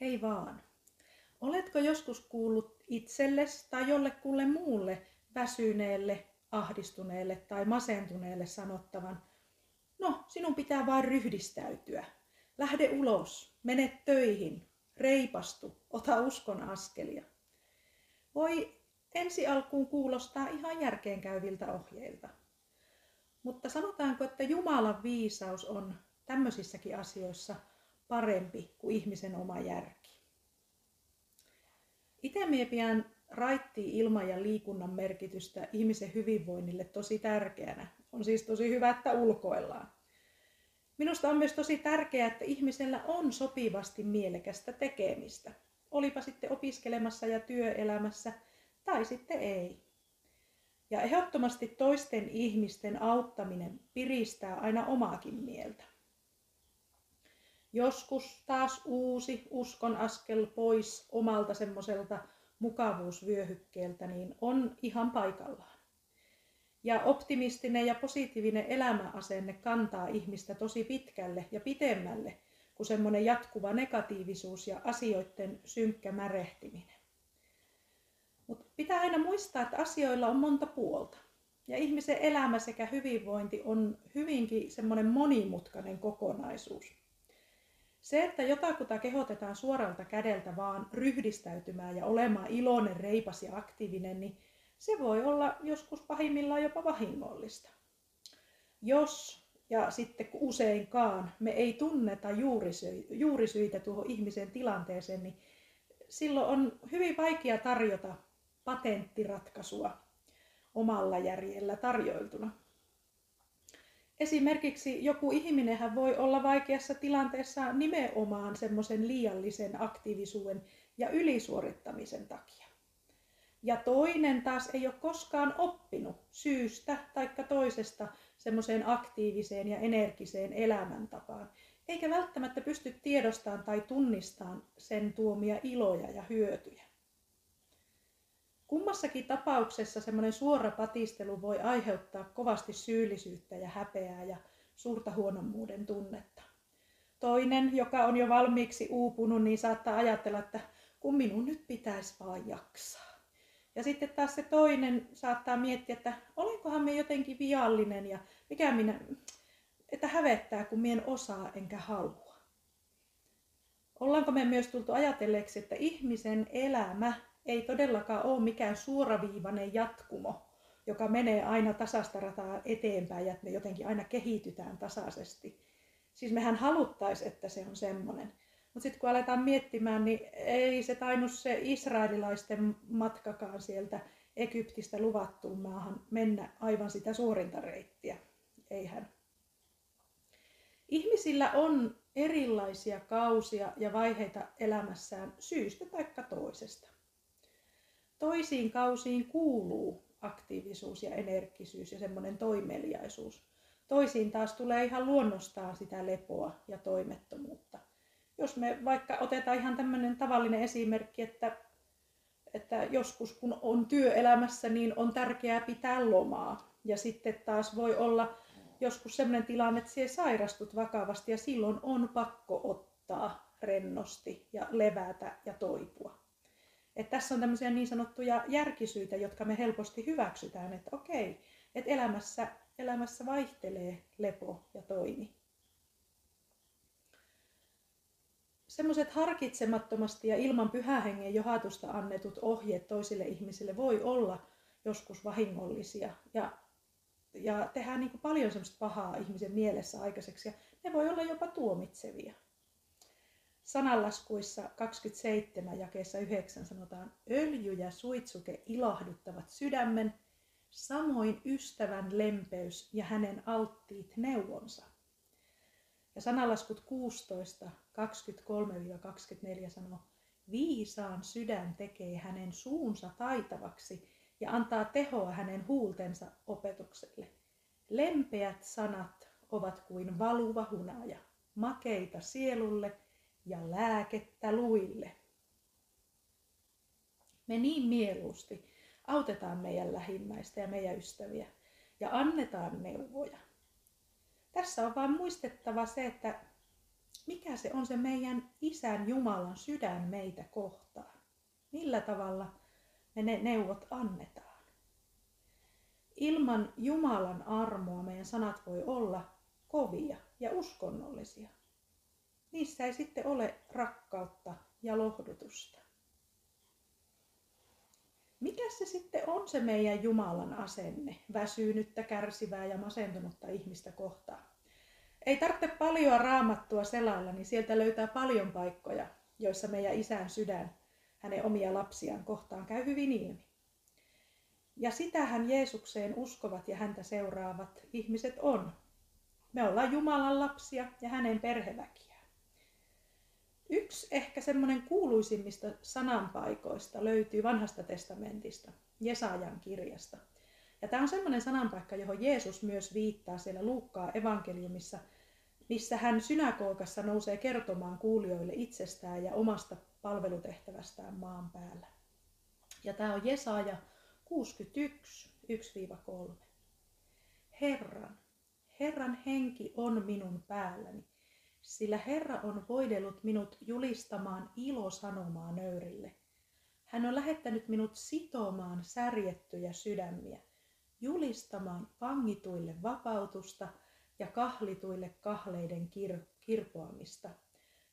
Hei vaan. Oletko joskus kuullut itsellesi tai jollekulle muulle väsyneelle, ahdistuneelle tai masentuneelle sanottavan, no sinun pitää vain ryhdistäytyä. Lähde ulos, mene töihin, reipastu, ota uskon askelia. Voi ensi alkuun kuulostaa ihan järkeenkäyviltä ohjeilta. Mutta sanotaanko, että Jumalan viisaus on tämmöisissäkin asioissa parempi kuin ihmisen oma järki. Itse mie pidän ilman ja liikunnan merkitystä ihmisen hyvinvoinnille tosi tärkeänä. On siis tosi hyvä, että ulkoillaan. Minusta on myös tosi tärkeää, että ihmisellä on sopivasti mielekästä tekemistä. Olipa sitten opiskelemassa ja työelämässä tai sitten ei. Ja ehdottomasti toisten ihmisten auttaminen piristää aina omaakin mieltä. Joskus taas uusi uskon askel pois omalta semmoiselta mukavuusvyöhykkeeltä niin on ihan paikallaan. Ja optimistinen ja positiivinen elämäasenne kantaa ihmistä tosi pitkälle ja pitemmälle kuin semmoinen jatkuva negatiivisuus ja asioiden synkkä märehtiminen. Mutta pitää aina muistaa, että asioilla on monta puolta. Ja ihmisen elämä sekä hyvinvointi on hyvinkin semmoinen monimutkainen kokonaisuus. Se, että jotakuta kehotetaan suoralta kädeltä vaan ryhdistäytymään ja olemaan iloinen, reipas ja aktiivinen, niin se voi olla joskus pahimmillaan jopa vahingollista. Jos ja sitten useinkaan me ei tunneta juurisyitä tuohon ihmisen tilanteeseen, niin silloin on hyvin vaikea tarjota patenttiratkaisua omalla järjellä tarjoiltuna. Esimerkiksi joku ihminen voi olla vaikeassa tilanteessa nimenomaan semmoisen liiallisen aktiivisuuden ja ylisuorittamisen takia. Ja toinen taas ei ole koskaan oppinut syystä tai toisesta semmoiseen aktiiviseen ja energiseen elämäntapaan, eikä välttämättä pysty tiedostamaan tai tunnistamaan sen tuomia iloja ja hyötyjä. Kummassakin tapauksessa semmoinen suora patistelu voi aiheuttaa kovasti syyllisyyttä ja häpeää ja suurta huonommuuden tunnetta. Toinen, joka on jo valmiiksi uupunut, niin saattaa ajatella, että kun minun nyt pitäisi vaan jaksaa. Ja sitten taas se toinen saattaa miettiä, että olenkohan me jotenkin viallinen ja mikä minä, että hävettää, kun mien osaa enkä halua. Ollaanko me myös tultu ajatelleeksi, että ihmisen elämä ei todellakaan ole mikään suoraviivainen jatkumo, joka menee aina tasasta rataa eteenpäin ja että me jotenkin aina kehitytään tasaisesti. Siis mehän haluttaisiin, että se on semmoinen. Mutta sitten kun aletaan miettimään, niin ei se tainnut se israelilaisten matkakaan sieltä Egyptistä luvattuun maahan mennä aivan sitä suorinta reittiä. Eihän. Ihmisillä on erilaisia kausia ja vaiheita elämässään syystä tai toisesta. Toisiin kausiin kuuluu aktiivisuus ja energisyys ja semmoinen toimeliaisuus. Toisiin taas tulee ihan luonnostaan sitä lepoa ja toimettomuutta. Jos me vaikka otetaan ihan tämmöinen tavallinen esimerkki, että, että joskus kun on työelämässä, niin on tärkeää pitää lomaa. Ja sitten taas voi olla joskus sellainen tilanne, että siellä sairastut vakavasti ja silloin on pakko ottaa rennosti ja levätä ja toipua. Että tässä on tämmöisiä niin sanottuja järkisyitä, jotka me helposti hyväksytään, että okei, että elämässä, elämässä vaihtelee lepo ja toimi. Semmoiset harkitsemattomasti ja ilman pyhähengen johatusta annetut ohjeet toisille ihmisille voi olla joskus vahingollisia ja, ja tehdään niin paljon semmoista pahaa ihmisen mielessä aikaiseksi ja ne voi olla jopa tuomitsevia sananlaskuissa 27 jakeessa 9 sanotaan, öljy ja suitsuke ilahduttavat sydämen, samoin ystävän lempeys ja hänen alttiit neuvonsa. Ja sananlaskut 16, 23-24 sanoo, viisaan sydän tekee hänen suunsa taitavaksi ja antaa tehoa hänen huultensa opetukselle. Lempeät sanat ovat kuin valuva hunaja, makeita sielulle – ja lääkettä luille. Me niin mieluusti autetaan meidän lähimmäistä ja meidän ystäviä ja annetaan neuvoja. Tässä on vain muistettava se, että mikä se on se meidän Isän Jumalan sydän meitä kohtaan. Millä tavalla me ne neuvot annetaan. Ilman Jumalan armoa meidän sanat voi olla kovia ja uskonnollisia. Niissä ei sitten ole rakkautta ja lohdutusta. Mikä se sitten on se meidän Jumalan asenne, väsynyttä, kärsivää ja masentunutta ihmistä kohtaan? Ei tarvitse paljon raamattua selailla, niin sieltä löytää paljon paikkoja, joissa meidän isän sydän hänen omia lapsiaan kohtaan käy hyvin ilmi. Ja sitähän Jeesukseen uskovat ja häntä seuraavat ihmiset on. Me ollaan Jumalan lapsia ja hänen perheväkiään. Yksi ehkä semmoinen kuuluisimmista sananpaikoista löytyy vanhasta testamentista, Jesajan kirjasta. Ja tämä on semmoinen sananpaikka, johon Jeesus myös viittaa siellä Luukkaa evankeliumissa, missä hän synagogassa nousee kertomaan kuulijoille itsestään ja omasta palvelutehtävästään maan päällä. Ja tämä on Jesaja 61, 1-3. Herran, Herran henki on minun päälläni, sillä Herra on voidellut minut julistamaan ilosanomaa nöyrille. Hän on lähettänyt minut sitomaan särjettyjä sydämiä, julistamaan vangituille vapautusta ja kahlituille kahleiden kir- kirpoamista,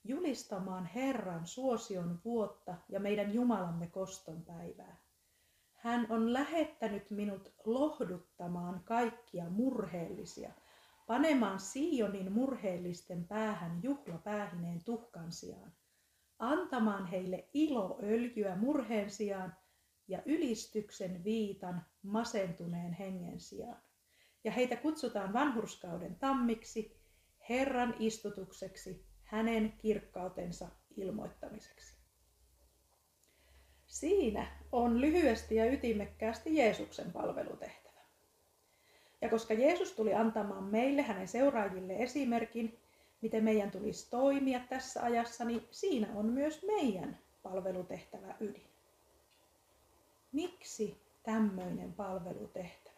julistamaan Herran suosion vuotta ja meidän Jumalamme koston päivää. Hän on lähettänyt minut lohduttamaan kaikkia murheellisia – panemaan Sionin murheellisten päähän juhlapäähineen tuhkan sijaan, antamaan heille iloöljyä murheen sijaan ja ylistyksen viitan masentuneen hengen sijaan. Ja heitä kutsutaan vanhurskauden tammiksi, Herran istutukseksi, hänen kirkkautensa ilmoittamiseksi. Siinä on lyhyesti ja ytimekkäästi Jeesuksen palvelutehtävä. Ja koska Jeesus tuli antamaan meille, hänen seuraajille esimerkin, miten meidän tulisi toimia tässä ajassa, niin siinä on myös meidän palvelutehtävä ydin. Miksi tämmöinen palvelutehtävä?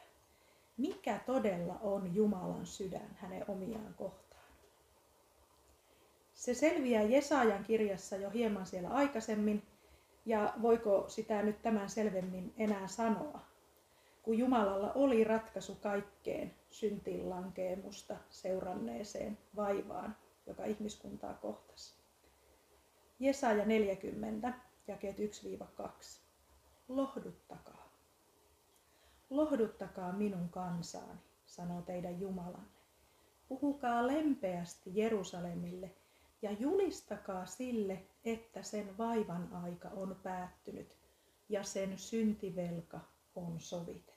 Mikä todella on Jumalan sydän hänen omiaan kohtaan? Se selviää Jesajan kirjassa jo hieman siellä aikaisemmin, ja voiko sitä nyt tämän selvemmin enää sanoa? Kun Jumalalla oli ratkaisu kaikkeen syntiin lankeemusta seuranneeseen vaivaan, joka ihmiskuntaa kohtasi. Jesaja 40, jakeet 1-2. Lohduttakaa. Lohduttakaa minun kansaani, sanoo teidän Jumalanne. Puhukaa lempeästi Jerusalemille ja julistakaa sille, että sen vaivan aika on päättynyt ja sen syntivelka on sovitettu.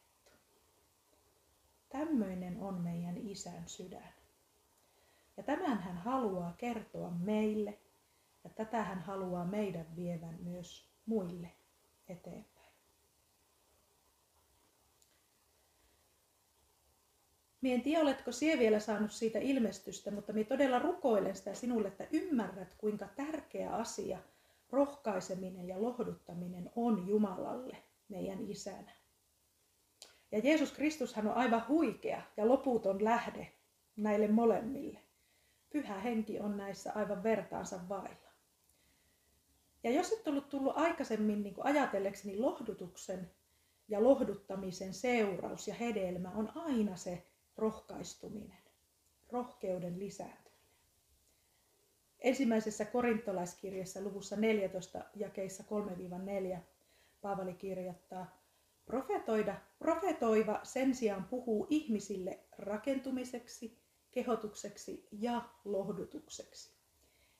Tämmöinen on meidän isän sydän. Ja tämän hän haluaa kertoa meille ja tätä hän haluaa meidän vievän myös muille eteenpäin. Mie en tiedä, oletko sie vielä saanut siitä ilmestystä, mutta minä todella rukoilen sitä sinulle, että ymmärrät, kuinka tärkeä asia rohkaiseminen ja lohduttaminen on Jumalalle, meidän isänä. Ja Jeesus Kristushan on aivan huikea ja loputon lähde näille molemmille. Pyhä henki on näissä aivan vertaansa vailla. Ja jos et ollut tullut aikaisemmin niin ajatelleeksi, niin lohdutuksen ja lohduttamisen seuraus ja hedelmä on aina se rohkaistuminen, rohkeuden lisääntyminen. Ensimmäisessä korintolaiskirjassa luvussa 14 jakeissa 3-4 Paavali kirjoittaa, Profetoida, profetoiva sen sijaan puhuu ihmisille rakentumiseksi, kehotukseksi ja lohdutukseksi.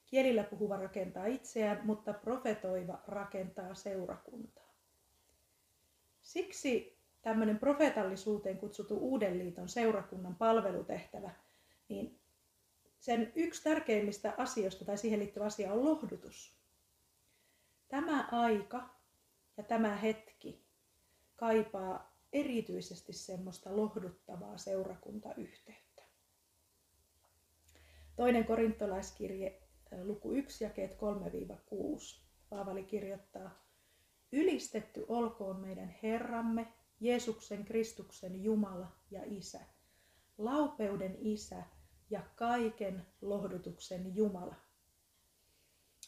Kielillä puhuva rakentaa itseään, mutta profetoiva rakentaa seurakuntaa. Siksi tämmöinen profeetallisuuteen kutsuttu Uuden liiton seurakunnan palvelutehtävä, niin sen yksi tärkeimmistä asioista tai siihen liittyvä asia on lohdutus. Tämä aika ja tämä hetki kaipaa erityisesti semmoista lohduttavaa seurakuntayhteyttä. Toinen korintolaiskirje, luku 1, jakeet 3-6. Paavali kirjoittaa, Ylistetty olkoon meidän Herramme, Jeesuksen Kristuksen Jumala ja Isä, laupeuden Isä ja kaiken lohdutuksen Jumala,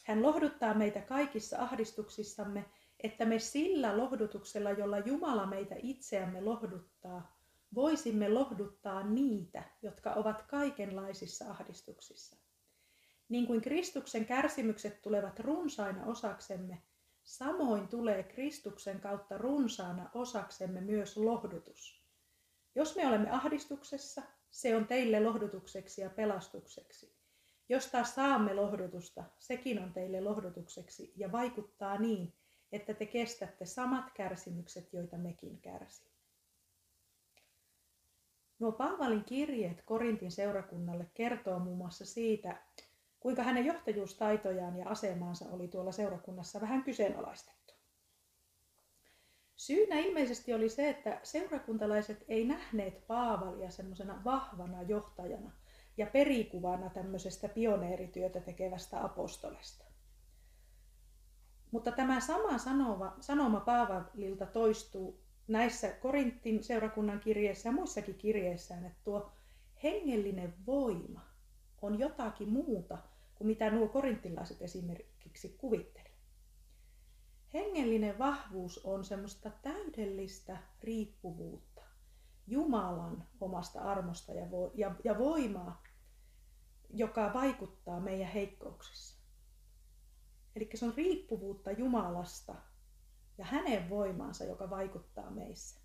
Hän lohduttaa meitä kaikissa ahdistuksissamme, että me sillä lohdutuksella, jolla Jumala meitä itseämme lohduttaa, voisimme lohduttaa niitä, jotka ovat kaikenlaisissa ahdistuksissa. Niin kuin Kristuksen kärsimykset tulevat runsaina osaksemme, samoin tulee Kristuksen kautta runsaana osaksemme myös lohdutus. Jos me olemme ahdistuksessa, se on teille lohdutukseksi ja pelastukseksi. Jos taas saamme lohdutusta, sekin on teille lohdutukseksi ja vaikuttaa niin, että te kestätte samat kärsimykset, joita mekin kärsimme. Nuo Paavalin kirjeet Korintin seurakunnalle kertoo muun muassa siitä, kuinka hänen johtajuustaitojaan ja asemaansa oli tuolla seurakunnassa vähän kyseenalaistettu. Syynä ilmeisesti oli se, että seurakuntalaiset ei nähneet Paavalia semmoisena vahvana johtajana ja perikuvana tämmöisestä pioneerityötä tekevästä apostolesta. Mutta tämä sama sanoma, sanoma Paavalilta toistuu näissä Korintin seurakunnan kirjeissä ja muissakin kirjeissään, että tuo hengellinen voima on jotakin muuta kuin mitä nuo korintilaiset esimerkiksi kuvitteli. Hengellinen vahvuus on semmoista täydellistä riippuvuutta Jumalan omasta armosta ja, vo- ja, ja voimaa, joka vaikuttaa meidän heikkouksissa. Eli se on riippuvuutta Jumalasta ja hänen voimaansa, joka vaikuttaa meissä.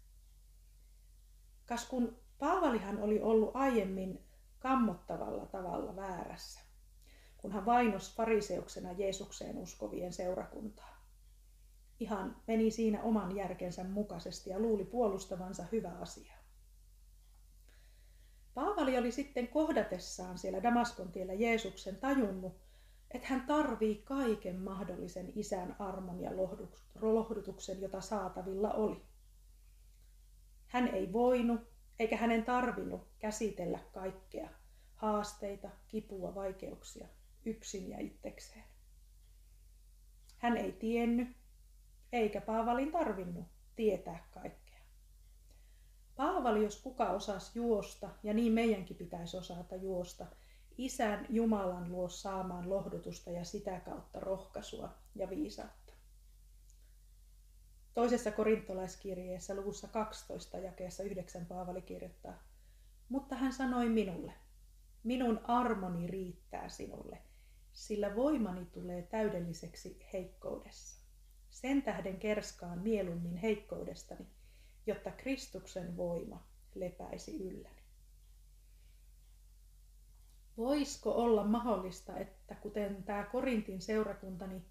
Kas kun Paavalihan oli ollut aiemmin kammottavalla tavalla väärässä, kun hän vainos fariseuksena Jeesukseen uskovien seurakuntaa. Ihan meni siinä oman järkensä mukaisesti ja luuli puolustavansa hyvä asia. Paavali oli sitten kohdatessaan siellä Damaskon tiellä Jeesuksen tajunnut, että hän tarvii kaiken mahdollisen isän armon ja lohdutuksen, jota saatavilla oli. Hän ei voinut eikä hänen tarvinnut käsitellä kaikkea, haasteita, kipua, vaikeuksia, yksin ja itsekseen. Hän ei tiennyt, eikä Paavalin tarvinnut tietää kaikkea. Paavali, jos kuka osasi juosta, ja niin meidänkin pitäisi osata juosta, Isän Jumalan luo saamaan lohdutusta ja sitä kautta rohkaisua ja viisautta. Toisessa korintolaiskirjeessä luvussa 12 jakeessa 9 Paavali kirjoittaa, mutta hän sanoi minulle, minun armoni riittää sinulle, sillä voimani tulee täydelliseksi heikkoudessa. Sen tähden kerskaan mieluummin heikkoudestani, jotta Kristuksen voima lepäisi ylläni. Voisiko olla mahdollista, että kuten tämä Korintin seurakunta, niin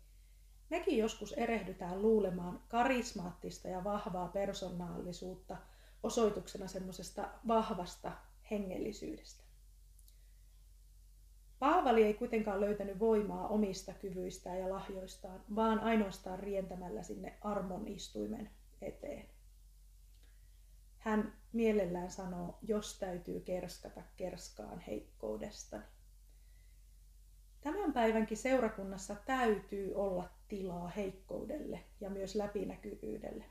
mekin joskus erehdytään luulemaan karismaattista ja vahvaa persoonallisuutta osoituksena semmoisesta vahvasta hengellisyydestä. Paavali ei kuitenkaan löytänyt voimaa omista kyvyistään ja lahjoistaan, vaan ainoastaan rientämällä sinne armon istuimen eteen. Hän mielellään sanoo, jos täytyy kerskata, kerskaan heikkoudestani. Tämän päivänkin seurakunnassa täytyy olla tilaa heikkoudelle ja myös läpinäkyvyydelle.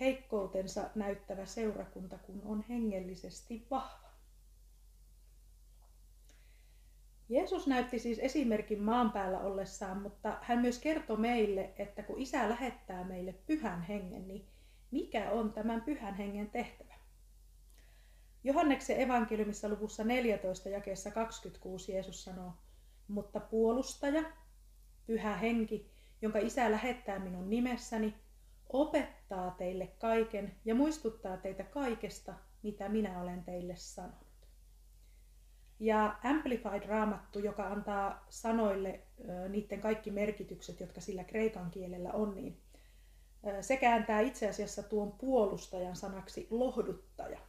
Heikkoutensa näyttävä seurakunta, kun on hengellisesti vahva. Jeesus näytti siis esimerkin maan päällä ollessaan, mutta hän myös kertoi meille, että kun isä lähettää meille pyhän hengen, niin mikä on tämän pyhän hengen tehtävä? Johanneksen evankeliumissa luvussa 14 jakeessa 26 Jeesus sanoo, mutta puolustaja, pyhä henki, jonka isä lähettää minun nimessäni, opettaa teille kaiken ja muistuttaa teitä kaikesta, mitä minä olen teille sanonut. Ja Amplified Raamattu, joka antaa sanoille niiden kaikki merkitykset, jotka sillä kreikan kielellä on, niin se kääntää itse asiassa tuon puolustajan sanaksi lohduttaja.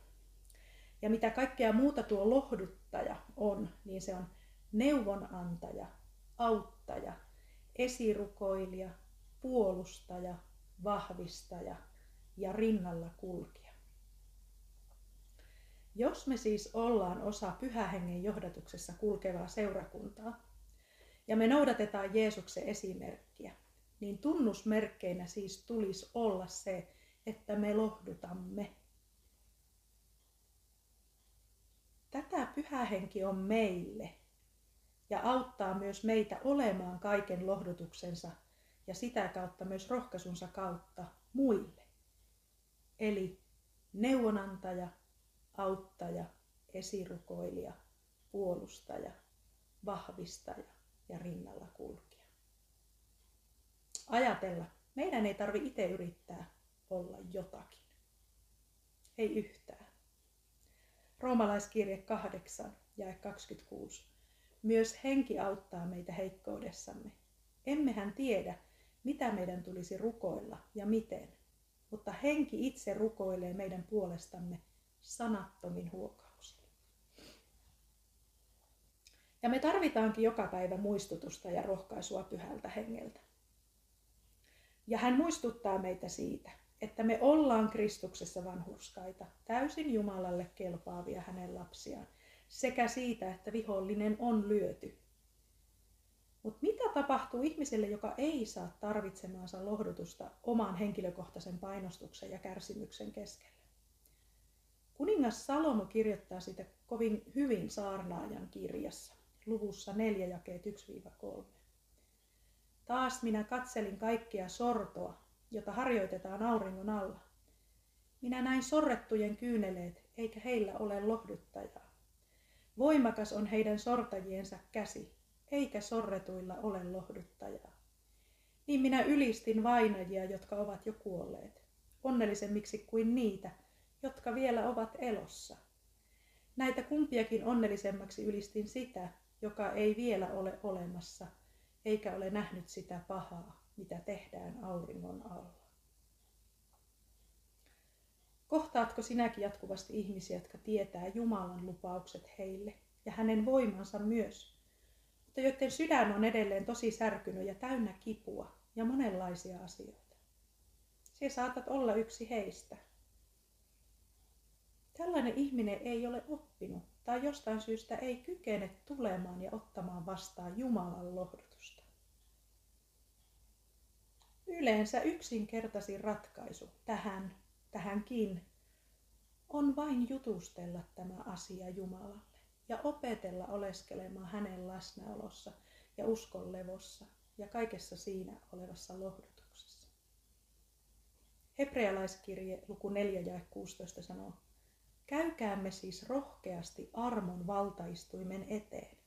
Ja mitä kaikkea muuta tuo lohduttaja on, niin se on neuvonantaja, auttaja, esirukoilija, puolustaja, vahvistaja ja rinnalla kulkija. Jos me siis ollaan osa pyhähengen johdatuksessa kulkevaa seurakuntaa ja me noudatetaan Jeesuksen esimerkkiä, niin tunnusmerkkeinä siis tulisi olla se, että me lohdutamme. Tätä pyhä henki on meille ja auttaa myös meitä olemaan kaiken lohdutuksensa ja sitä kautta myös rohkaisunsa kautta muille. Eli neuvonantaja, auttaja, esirukoilija, puolustaja, vahvistaja ja rinnalla kulkija. Ajatella, meidän ei tarvi itse yrittää olla jotakin. Ei yhtään. Roomalaiskirje 8 ja 26. Myös henki auttaa meitä heikkoudessamme. Emmehän tiedä, mitä meidän tulisi rukoilla ja miten, mutta henki itse rukoilee meidän puolestamme sanattomin huokauksin. Ja me tarvitaankin joka päivä muistutusta ja rohkaisua pyhältä hengeltä. Ja hän muistuttaa meitä siitä, että me ollaan Kristuksessa vanhurskaita, täysin Jumalalle kelpaavia hänen lapsiaan, sekä siitä, että vihollinen on lyöty. Mutta mitä tapahtuu ihmiselle, joka ei saa tarvitsemaansa lohdutusta oman henkilökohtaisen painostuksen ja kärsimyksen keskellä? Kuningas Salomo kirjoittaa sitä kovin hyvin saarnaajan kirjassa, luvussa 4 jakeet 1-3. Taas minä katselin kaikkea sortoa, jota harjoitetaan auringon alla. Minä näin sorrettujen kyyneleet, eikä heillä ole lohduttajaa. Voimakas on heidän sortajiensa käsi, eikä sorretuilla ole lohduttajaa. Niin minä ylistin vainajia, jotka ovat jo kuolleet, onnellisemmiksi kuin niitä, jotka vielä ovat elossa. Näitä kumpiakin onnellisemmaksi ylistin sitä, joka ei vielä ole olemassa, eikä ole nähnyt sitä pahaa, mitä tehdään auringon alla. Kohtaatko sinäkin jatkuvasti ihmisiä, jotka tietää Jumalan lupaukset heille ja hänen voimansa myös, mutta joiden sydän on edelleen tosi särkynyt ja täynnä kipua ja monenlaisia asioita? Sinä saatat olla yksi heistä. Tällainen ihminen ei ole oppinut tai jostain syystä ei kykene tulemaan ja ottamaan vastaan Jumalan lohdutusta. Yleensä yksinkertaisin ratkaisu tähän, tähänkin on vain jutustella tämä asia Jumalalle ja opetella oleskelemaan hänen läsnäolossa ja uskon levossa ja kaikessa siinä olevassa lohdutuksessa. Hebrealaiskirje luku 4 ja 16 sanoo, Käykäämme siis rohkeasti armon valtaistuimen eteen,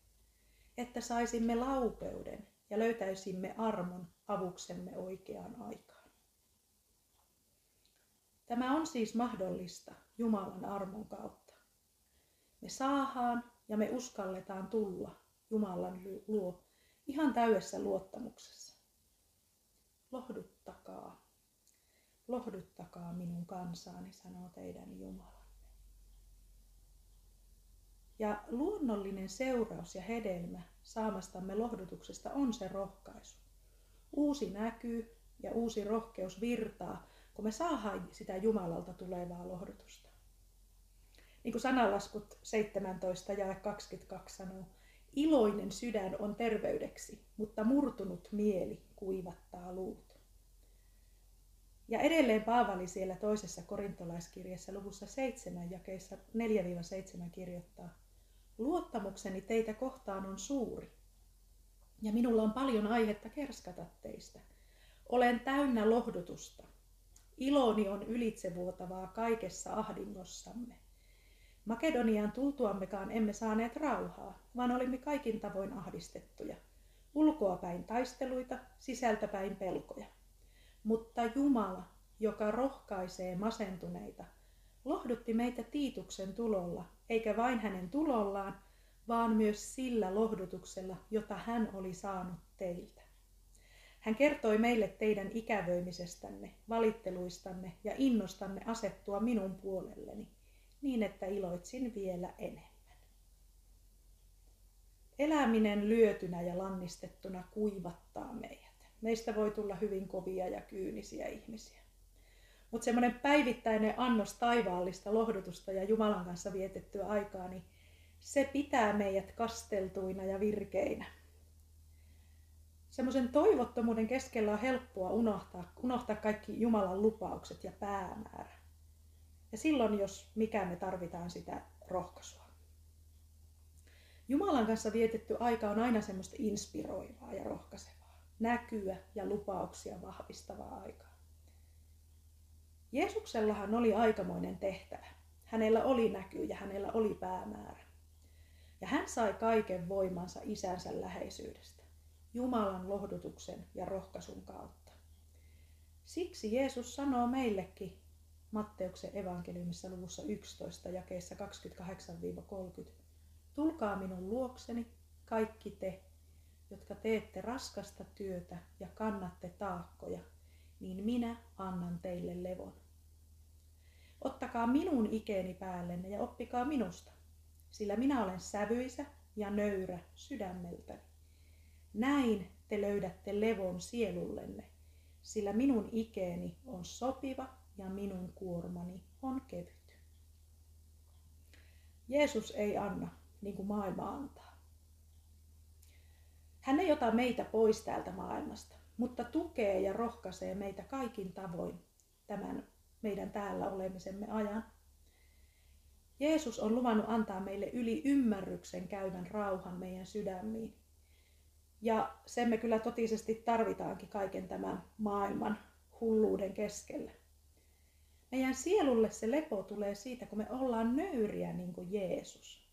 että saisimme laupeuden ja löytäisimme armon avuksemme oikeaan aikaan. Tämä on siis mahdollista Jumalan armon kautta. Me saahaan ja me uskalletaan tulla Jumalan luo ihan täydessä luottamuksessa. Lohduttakaa, lohduttakaa minun kansaani, sanoo teidän Jumala. Ja luonnollinen seuraus ja hedelmä saamastamme lohdutuksesta on se rohkaisu. Uusi näkyy ja uusi rohkeus virtaa, kun me saadaan sitä Jumalalta tulevaa lohdutusta. Niin kuin sanalaskut 17 ja 22 sanoo, iloinen sydän on terveydeksi, mutta murtunut mieli kuivattaa luut. Ja edelleen Paavali siellä toisessa korintolaiskirjassa luvussa 7 jakeissa 4-7 kirjoittaa, Luottamukseni teitä kohtaan on suuri, ja minulla on paljon aihetta kerskata teistä. Olen täynnä lohdutusta. Iloni on ylitsevuotavaa kaikessa ahdingossamme. Makedoniaan tultuammekaan emme saaneet rauhaa, vaan olimme kaikin tavoin ahdistettuja. Ulkoapäin taisteluita, sisältäpäin pelkoja. Mutta Jumala, joka rohkaisee masentuneita, lohdutti meitä Tiituksen tulolla, eikä vain hänen tulollaan, vaan myös sillä lohdutuksella, jota hän oli saanut teiltä. Hän kertoi meille teidän ikävöimisestänne, valitteluistanne ja innostanne asettua minun puolelleni, niin että iloitsin vielä enemmän. Eläminen lyötynä ja lannistettuna kuivattaa meidät. Meistä voi tulla hyvin kovia ja kyynisiä ihmisiä. Mutta semmoinen päivittäinen annos taivaallista lohdutusta ja Jumalan kanssa vietettyä aikaa, niin se pitää meidät kasteltuina ja virkeinä. Semmoisen toivottomuuden keskellä on helppoa unohtaa, unohtaa kaikki Jumalan lupaukset ja päämäärä. Ja silloin, jos mikä me tarvitaan sitä rohkaisua. Jumalan kanssa vietetty aika on aina semmoista inspiroivaa ja rohkaisevaa, näkyä ja lupauksia vahvistavaa aikaa. Jeesuksellahan oli aikamoinen tehtävä. Hänellä oli näky ja hänellä oli päämäärä. Ja hän sai kaiken voimansa isänsä läheisyydestä, Jumalan lohdutuksen ja rohkaisun kautta. Siksi Jeesus sanoo meillekin Matteuksen evankeliumissa luvussa 11 jakeessa 28-30. Tulkaa minun luokseni, kaikki te, jotka teette raskasta työtä ja kannatte taakkoja, niin minä annan teille levon. Ottakaa minun ikeeni päällenne ja oppikaa minusta, sillä minä olen sävyisä ja nöyrä sydämeltäni. Näin te löydätte levon sielullenne, sillä minun ikeeni on sopiva ja minun kuormani on kevyt. Jeesus ei anna niin kuin maailma antaa. Hän ei ota meitä pois täältä maailmasta, mutta tukee ja rohkaisee meitä kaikin tavoin tämän meidän täällä olemisemme ajan. Jeesus on luvannut antaa meille yli ymmärryksen käyvän rauhan meidän sydämiin. Ja sen me kyllä totisesti tarvitaankin kaiken tämän maailman hulluuden keskellä. Meidän sielulle se lepo tulee siitä, kun me ollaan nöyriä niin kuin Jeesus.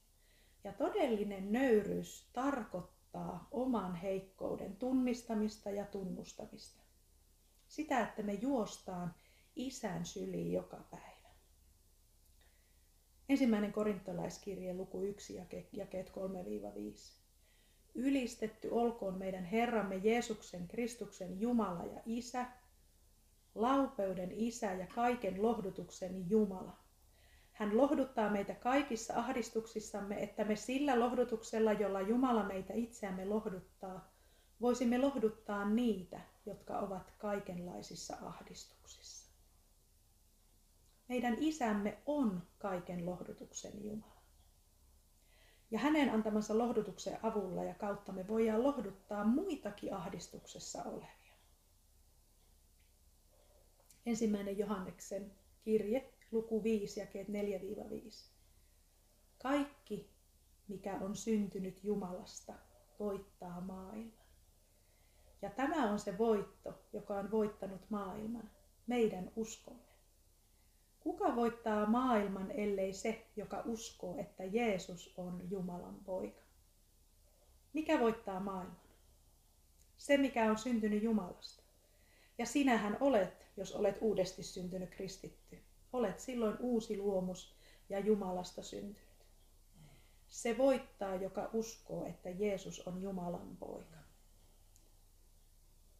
Ja todellinen nöyryys tarkoittaa oman heikkouden tunnistamista ja tunnustamista. Sitä, että me juostaan isän syliin joka päivä. Ensimmäinen korintolaiskirje luku 1 jakeet 3-5. Ylistetty olkoon meidän Herramme Jeesuksen Kristuksen Jumala ja Isä, laupeuden Isä ja kaiken lohdutuksen Jumala. Hän lohduttaa meitä kaikissa ahdistuksissamme, että me sillä lohdutuksella, jolla Jumala meitä itseämme lohduttaa, voisimme lohduttaa niitä, jotka ovat kaikenlaisissa ahdistuksissa. Meidän isämme on kaiken lohdutuksen Jumala. Ja hänen antamansa lohdutuksen avulla ja kautta me voidaan lohduttaa muitakin ahdistuksessa olevia. Ensimmäinen Johanneksen kirje, luku 5, jakeet 4-5. Kaikki, mikä on syntynyt Jumalasta, voittaa maailman. Ja tämä on se voitto, joka on voittanut maailman, meidän uskomme. Kuka voittaa maailman, ellei se, joka uskoo, että Jeesus on Jumalan poika? Mikä voittaa maailman? Se, mikä on syntynyt Jumalasta. Ja sinähän olet, jos olet uudesti syntynyt kristitty. Olet silloin uusi luomus ja Jumalasta syntynyt. Se voittaa, joka uskoo, että Jeesus on Jumalan poika.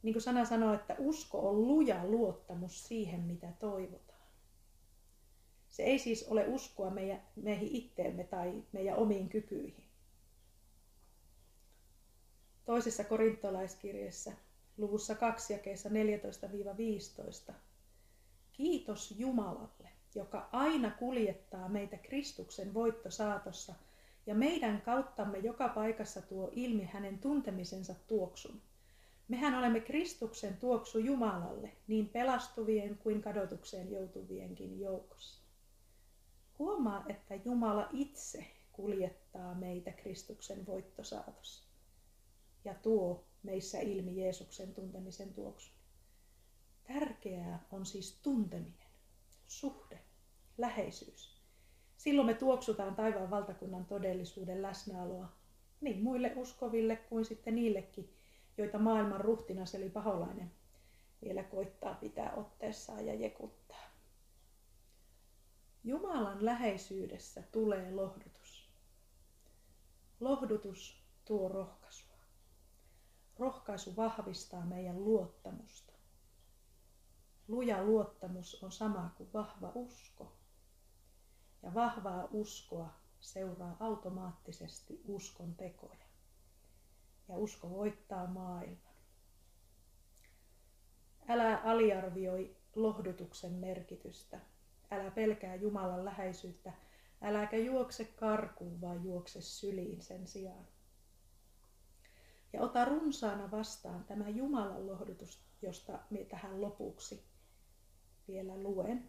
Niin kuin sana sanoo, että usko on luja luottamus siihen, mitä toivotaan. Se ei siis ole uskoa meidän, meihin itteemme tai meidän omiin kykyihin. Toisessa korintolaiskirjassa luvussa 2 jakeessa 14-15. Kiitos Jumalalle, joka aina kuljettaa meitä Kristuksen voittosaatossa ja meidän kauttamme joka paikassa tuo ilmi hänen tuntemisensa tuoksun. Mehän olemme Kristuksen tuoksu Jumalalle, niin pelastuvien kuin kadotukseen joutuvienkin joukossa. Huomaa, että Jumala itse kuljettaa meitä Kristuksen voittosaatossa ja tuo meissä ilmi Jeesuksen tuntemisen tuoksun. Tärkeää on siis tunteminen, suhde, läheisyys. Silloin me tuoksutaan taivaan valtakunnan todellisuuden läsnäoloa niin muille uskoville kuin sitten niillekin, joita maailman ruhtinas eli paholainen vielä koittaa pitää otteessaan ja jekuttaa. Jumalan läheisyydessä tulee lohdutus. Lohdutus tuo rohkaisu. Rohkaisu vahvistaa meidän luottamusta. Luja luottamus on sama kuin vahva usko. Ja vahvaa uskoa seuraa automaattisesti uskon tekoja. Ja usko voittaa maailman. Älä aliarvioi lohdutuksen merkitystä. Älä pelkää Jumalan läheisyyttä. Äläkä juokse karkuun, vaan juokse syliin sen sijaan. Ja ota runsaana vastaan tämä Jumalan lohdutus, josta me tähän lopuksi vielä luen.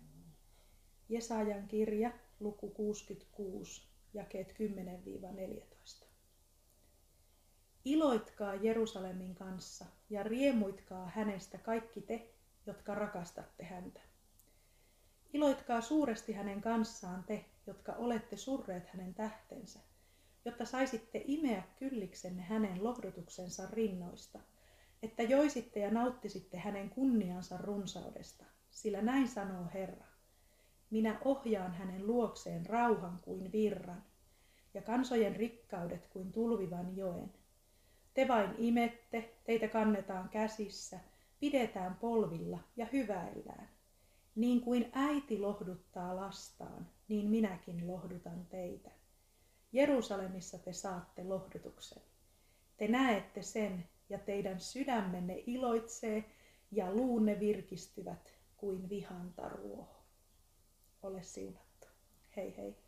Jesajan kirja, luku 66, jakeet 10-14. Iloitkaa Jerusalemin kanssa ja riemuitkaa hänestä kaikki te, jotka rakastatte häntä. Iloitkaa suuresti hänen kanssaan te, jotka olette surreet hänen tähtensä, jotta saisitte imeä kylliksenne hänen lohdutuksensa rinnoista, että joisitte ja nauttisitte hänen kunniansa runsaudesta, sillä näin sanoo Herra. Minä ohjaan hänen luokseen rauhan kuin virran, ja kansojen rikkaudet kuin tulvivan joen. Te vain imette, teitä kannetaan käsissä, pidetään polvilla ja hyväillään. Niin kuin äiti lohduttaa lastaan, niin minäkin lohdutan teitä. Jerusalemissa te saatte lohdutuksen. Te näette sen ja teidän sydämenne iloitsee ja luunne virkistyvät kuin vihantaruoho. Ole siunattu. Hei hei.